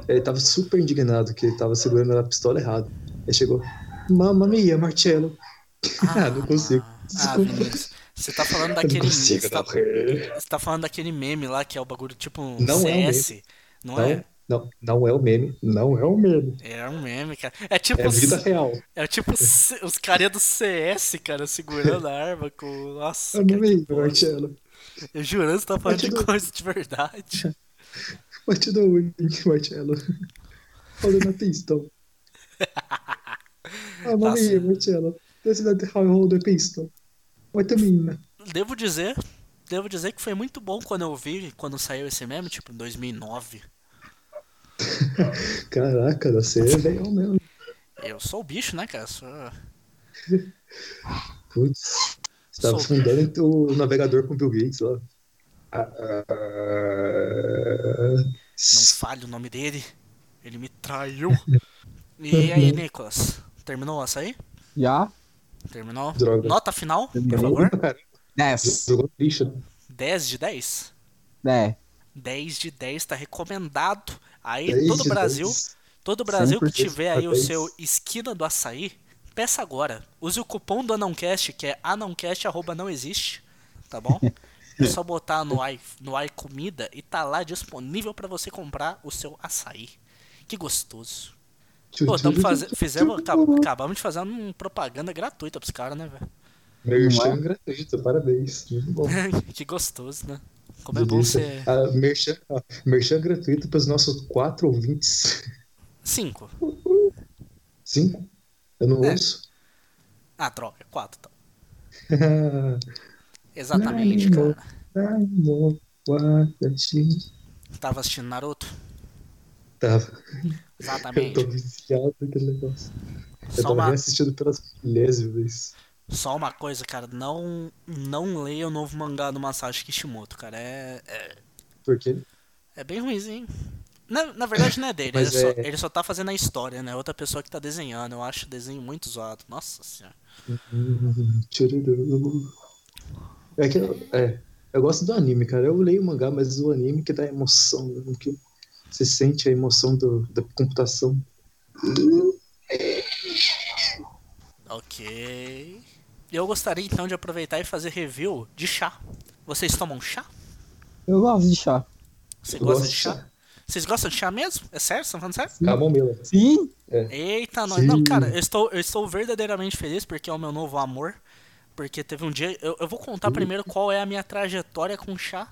ele tava super indignado que ele tava segurando a pistola errado. Aí chegou, mamma mia, Marcello. Ah, não consigo. Ah, Desculpa. Vinícius, você tá falando daquele. consigo, Você tá, você tá falando daquele meme lá que é o bagulho tipo um Não é um CS. Não, Não, é? não, não é o meme, não é o meme. É um meme, cara. É tipo. É vida real. É tipo os carinha do CS, cara, segurando a arma com. Nossa, Mamma cara, mia, bosta. Marcello. Eu jurando que você tá falando de coisa de verdade. What you doing, Marcello? Holding a pistol. Mamma Nossa. mia, Marcello. That's not how I hold a pistol. What you mean? Devo dizer. Devo dizer que foi muito bom quando eu vi, quando saiu esse meme, tipo, em 2009. Caraca, você é velho mesmo. Eu sou o bicho, né, cara? Sou... Putz. Você tava Sou- fundando o navegador com o Bill Gates lá. Ah, ah, Não falho o nome dele. Ele me traiu. E aí, Nicolas? Terminou essa aí? Já? Terminou? Droga. Nota final, por Terminou. favor? Cara, 10. jogou lixo. né? 10 de 10? É. 10 de 10 tá recomendado. Aí, todo o Brasil, todo o Brasil que 100% tiver aí o seu esquina do açaí, peça agora. Use o cupom do Anãocast, que é anãocast, arroba não existe, tá bom? É só botar no i, no i comida e tá lá disponível pra você comprar o seu açaí. Que gostoso. Pô, tamo faze... fizemos, acab- acabamos de fazer uma propaganda gratuita pros caras, né, velho? Merchan é? gratuito, parabéns. Muito bom. que gostoso, né? Como é bom ser. Ah, merchan, ah, merchan gratuito para os nossos quatro ouvintes. Cinco. Cinco? Eu não É. ouço. Ah, droga, quatro, então. Exatamente, cara. Tava assistindo Naruto? Tava. Eu Exatamente. tô viciado naquele negócio. Eu Só tava uma, reassistindo pelas milésima vez. Só uma coisa, cara. Não, não leia o novo mangá do Masashi Kishimoto, cara. É, é, Por quê? é bem ruimzinho. Na, na verdade não é dele, ele, só, é- ele só tá fazendo a história, né? Outra pessoa que tá desenhando. Eu acho o desenho muito zoado. Nossa senhora. Hum, tchururu. É que eu, é, eu gosto do anime, cara. Eu leio o mangá, mas o anime que dá emoção, que você sente a emoção do, da computação. Ok. Eu gostaria então de aproveitar e fazer review de chá. Vocês tomam chá? Eu gosto de chá. Você Eu gosta de chá? chá. Vocês gostam de chá mesmo? É sério? Vocês estão falando sério? Camomila. Sim? Eita, nós. Sim. Não, cara, eu estou, eu estou verdadeiramente feliz porque é o meu novo amor. Porque teve um dia. Eu, eu vou contar primeiro qual é a minha trajetória com chá.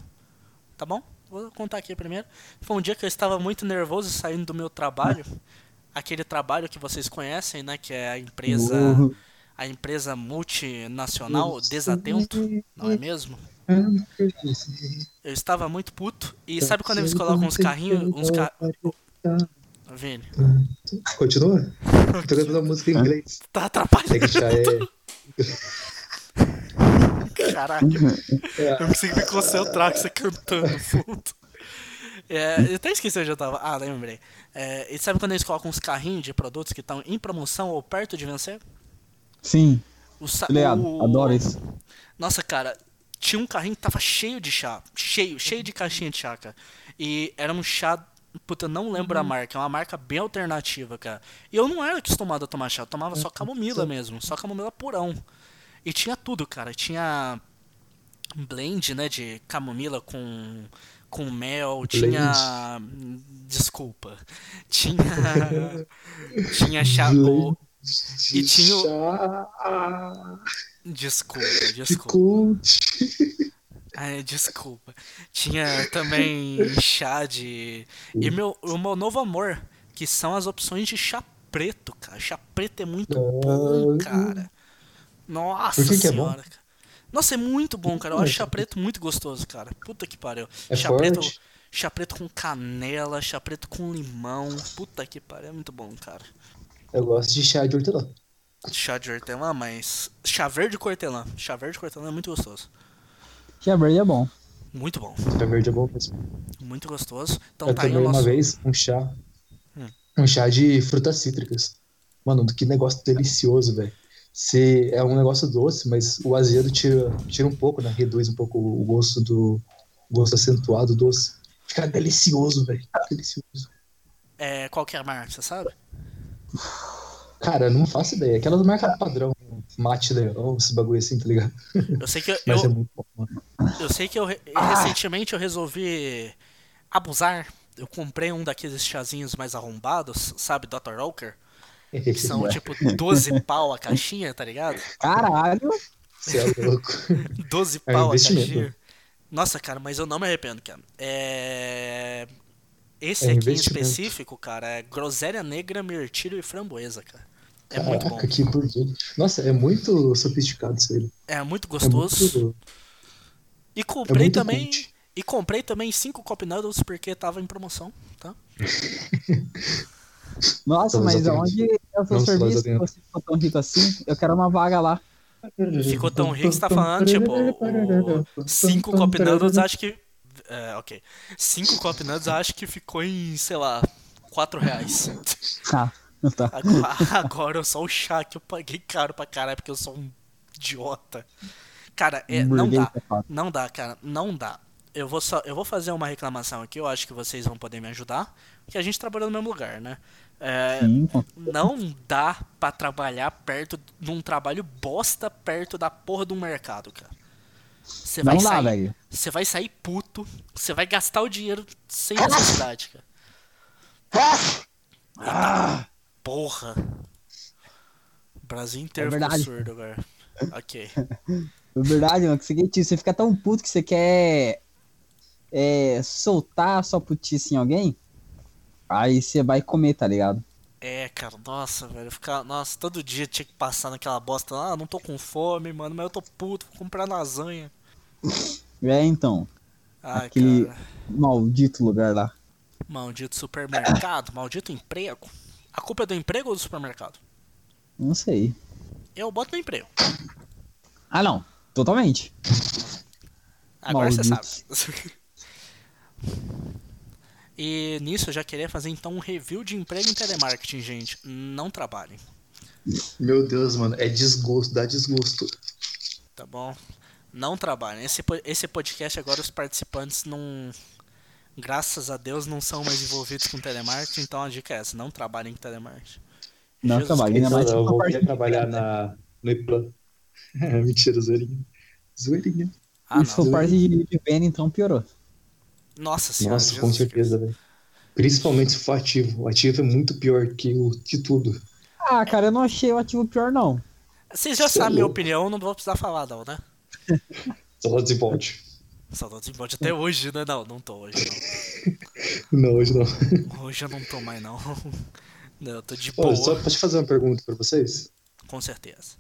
Tá bom? Vou contar aqui primeiro. Foi um dia que eu estava muito nervoso saindo do meu trabalho. Aquele trabalho que vocês conhecem, né? Que é a empresa. Uhum. A empresa multinacional Desatento, não é mesmo? Eu estava muito puto. E sabe quando eles colocam uns carrinhos. Uns ca... Vini, Continua? Tô cantando a música em inglês. tá É atrapalhando. que já é. Caralho. Eu consegui me concentrar com você cantando fundo. É, eu até esqueci onde eu tava. Ah, lembrei. É, e sabe quando eles colocam uns carrinhos de produtos que estão em promoção ou perto de vencer? Sim. O sa- Ligado. o- Adoro isso. Nossa, cara, tinha um carrinho que tava cheio de chá. Cheio, cheio de caixinha de chá, cara. E era um chá. Puta, eu não lembro a marca. É uma marca bem alternativa, cara. E eu não era acostumado a tomar chá. Eu tomava só camomila mesmo. Só camomila purão. E tinha tudo, cara. Tinha blend, né, de camomila com com mel, tinha desculpa. Tinha tinha chá o- E tinha o- Chá desculpa, de desculpa. coach. Ai, desculpa. Tinha também chá de. E meu, o meu novo amor, que são as opções de chá preto, cara. Chá preto é muito bom, cara. Nossa que que é senhora, cara. Nossa, é muito bom, cara. Eu acho chá preto muito gostoso, cara. Puta que pariu. É chá forte? preto. Chá preto com canela, chá preto com limão. Puta que pariu, é muito bom, cara. Eu gosto de chá de hortelã. Chá de hortelã, mas. Chá verde com hortelã. Chá verde com hortelã é muito gostoso. Chá verde é bom. Muito bom. Chá verde é bom mesmo. Muito gostoso. Então eu tá aí tomei o nosso. uma vez um chá. Hum. Um chá de frutas cítricas. Mano, que negócio delicioso, velho. Se é um negócio doce, mas o azedo tira, tira um pouco, né? Reduz um pouco o gosto do o gosto acentuado doce. Fica delicioso, velho. Delicioso. É, qual que é a marca, você sabe? Cara, não faço ideia. Aquelas marcas padrão, mate leão, esse bagulho assim, tá ligado? Eu sei que eu, Mas é eu, muito bom, mano. eu sei que eu re- recentemente eu resolvi abusar. Eu comprei um daqueles chazinhos mais arrombados, sabe, Dr. Oker? Que são tipo 12 pau a caixinha, tá ligado? Caralho. Você é louco. 12 É um pau a caixinha. Nossa, cara, mas eu não me arrependo, cara. É. Esse É aqui em específico, cara, é groselha negra, mirtilo e framboesa, cara. É muito bom. Caraca, que burguês. Nossa, é muito sofisticado isso aí. É muito É gostoso. muito... E É comprei muito também. cult. E comprei também 5 Cup Noodles porque tava em promoção, tá? Nossa, Estamos mas aonde é o seu Vamos serviço que você ficou tão rico assim? Eu quero uma vaga lá. Ficou tão rico que você tá falando, tipo, 5 Cup Noodles acho que. É, ok. 5 Cup Noodles acho que ficou em, sei lá, 4 reais. Ah, tá. Agora, agora sou o chá que eu paguei caro pra caralho porque eu sou um idiota. Cara, é, não dá. safado. Não dá, cara. Não dá. Eu vou, só, eu vou fazer uma reclamação aqui, eu acho que vocês vão poder me ajudar. Porque a gente trabalha no mesmo lugar, né? É, Sim, não dá pra trabalhar perto de um trabalho bosta perto da porra do mercado, cara. Você vai sair, velho. Você vai sair puto, você vai gastar o dinheiro sem necessidade, cara. Eita, porra. O Brasil inteiro É ficou verdade. surdo agora. Ok. É verdade, mano. Que quer- você fica tão puto que você quer é, soltar a sua putice em alguém. Aí você vai comer, tá ligado? É, cara, nossa, velho. Ficar, nossa, todo dia tinha que passar naquela bosta. Ah, não tô com fome, mano, mas eu tô puto, vou comprar lasanha. É, então. Ai, Aquele- cara. Maldito lugar lá. Maldito supermercado, maldito emprego. A culpa é do emprego ou do supermercado? Não sei. Eu boto no emprego. Ah, não. Totalmente. Agora você sabe. E nisso eu já queria fazer então um review de emprego em telemarketing, gente. Não trabalhem, Meu Deus, mano, é desgosto, dá desgosto. tá bom? Não trabalhem. Esse, esse podcast agora os participantes não. Graças a Deus não são mais envolvidos com telemarketing, então a dica é essa, não trabalhem com telemarketing. Não Jesus trabalhem, ainda Não, mais não, eu vou trabalhar na, no IPLAN. Mentira, zoeirinha. Zoeirinha. Ah, Se for não. parte de, de venda, então piorou. Nossa senhora. Nossa, com Jesus certeza, velho. Principalmente se for ativo. O ativo é muito pior que o de tudo. Ah, cara, eu não achei o ativo pior, não. Vocês já Cê é sabem minha louco. opinião, não vou precisar falar não, né? Só desenvolte. Saudades em bode até hoje, né? Não, não tô hoje Não, hoje não. não. Hoje eu não tô mais não. Não, eu tô de boa, Olha, só posso fazer uma pergunta pra vocês? com certeza.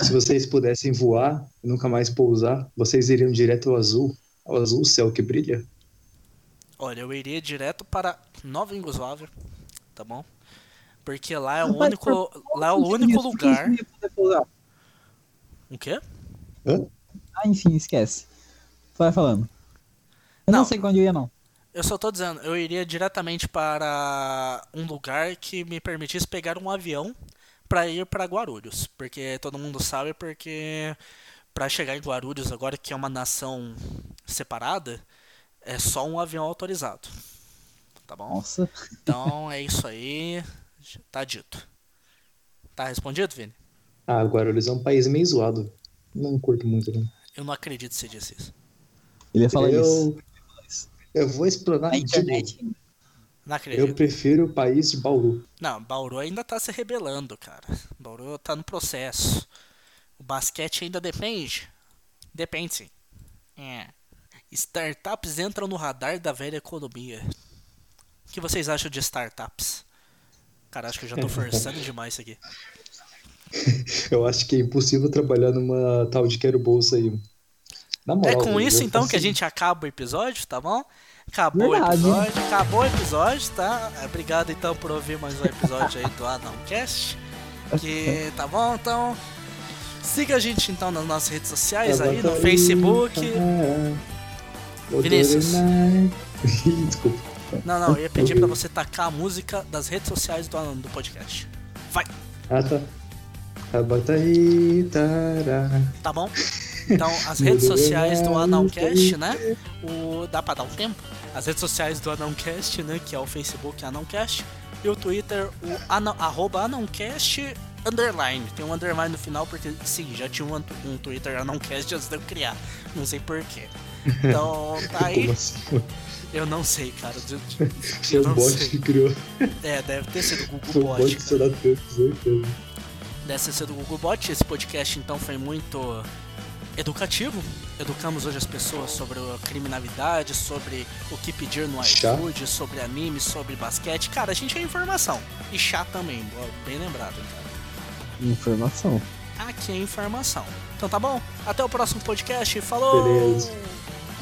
Se vocês pudessem voar e nunca mais pousar, vocês iriam direto ao azul? Ao azul, céu que brilha? Olha, eu iria direto para Nova Iugoslávia, tá bom? Porque lá é o Mas único, lá é o único isso, lugar. O quê? Hã? Ah, enfim, esquece. Vai falando. Eu não, Não. sei quando eu ia, não. Eu só tô dizendo, eu iria diretamente para um lugar que me permitisse pegar um avião para ir para Guarulhos, porque todo mundo sabe porque para chegar em Guarulhos agora que é uma nação separada, é só um avião autorizado. Tá bom? Nossa. Então é isso aí, tá dito. Tá respondido, Vini? Ah, Guarulhos é um país meio zoado. Não curto muito, não. Eu não acredito que você disse isso. Ele ia falar isso. eu, eu vou explorar de novo. internet. Não Eu acredito. prefiro o país de Bauru. Não, Bauru ainda tá se rebelando, cara. Bauru tá no processo. O basquete ainda depende? Depende sim. É. Startups entram no radar da velha economia. O que vocês acham de startups? Cara, acho que eu já tô forçando demais isso aqui. Eu acho que é impossível trabalhar numa tal de quero bolsa aí. Na É moral, com velho, isso então que a gente acaba o episódio, tá bom? Acabou Verdade. o episódio, acabou o episódio, tá? Obrigado então por ouvir mais um episódio aí do Anãocast. Que tá bom, então. Siga a gente então nas nossas redes sociais aí, no Facebook. Vinícius. Desculpa. Não, não, eu ia pedir pra você tacar a música das redes sociais do, do podcast. Vai, Ah, tá. Tará. tá bom? Então, as redes sociais do Anãocast, né? O, dá pra dar um tempo? As redes sociais do Anãocast, né? Que é o Facebook Anãocast. E o Twitter, o ana, arroba Anãocast underline. Tem um underline no final porque, sim, já tinha um, um Twitter Anãocast antes de eu criar. Não sei porquê. Então, tá aí. Como assim? Eu não sei, cara. Eu, Foi eu um não bot sei. que criou. É, deve ter sido o Google Foi um Bot. bot que cara. você dá tempo, certeza. Deve ter sido o Google Bot. Esse podcast então foi muito educativo. Educamos hoje as pessoas sobre a criminalidade, sobre o que pedir no iFood, sobre anime, sobre basquete. Cara, a gente é informação. E chá também, bem lembrado, cara. Informação. Aqui é informação. Então tá bom? Até o próximo podcast. Falou! Beleza.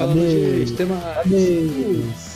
Fala, Adeus. mais. Adeus.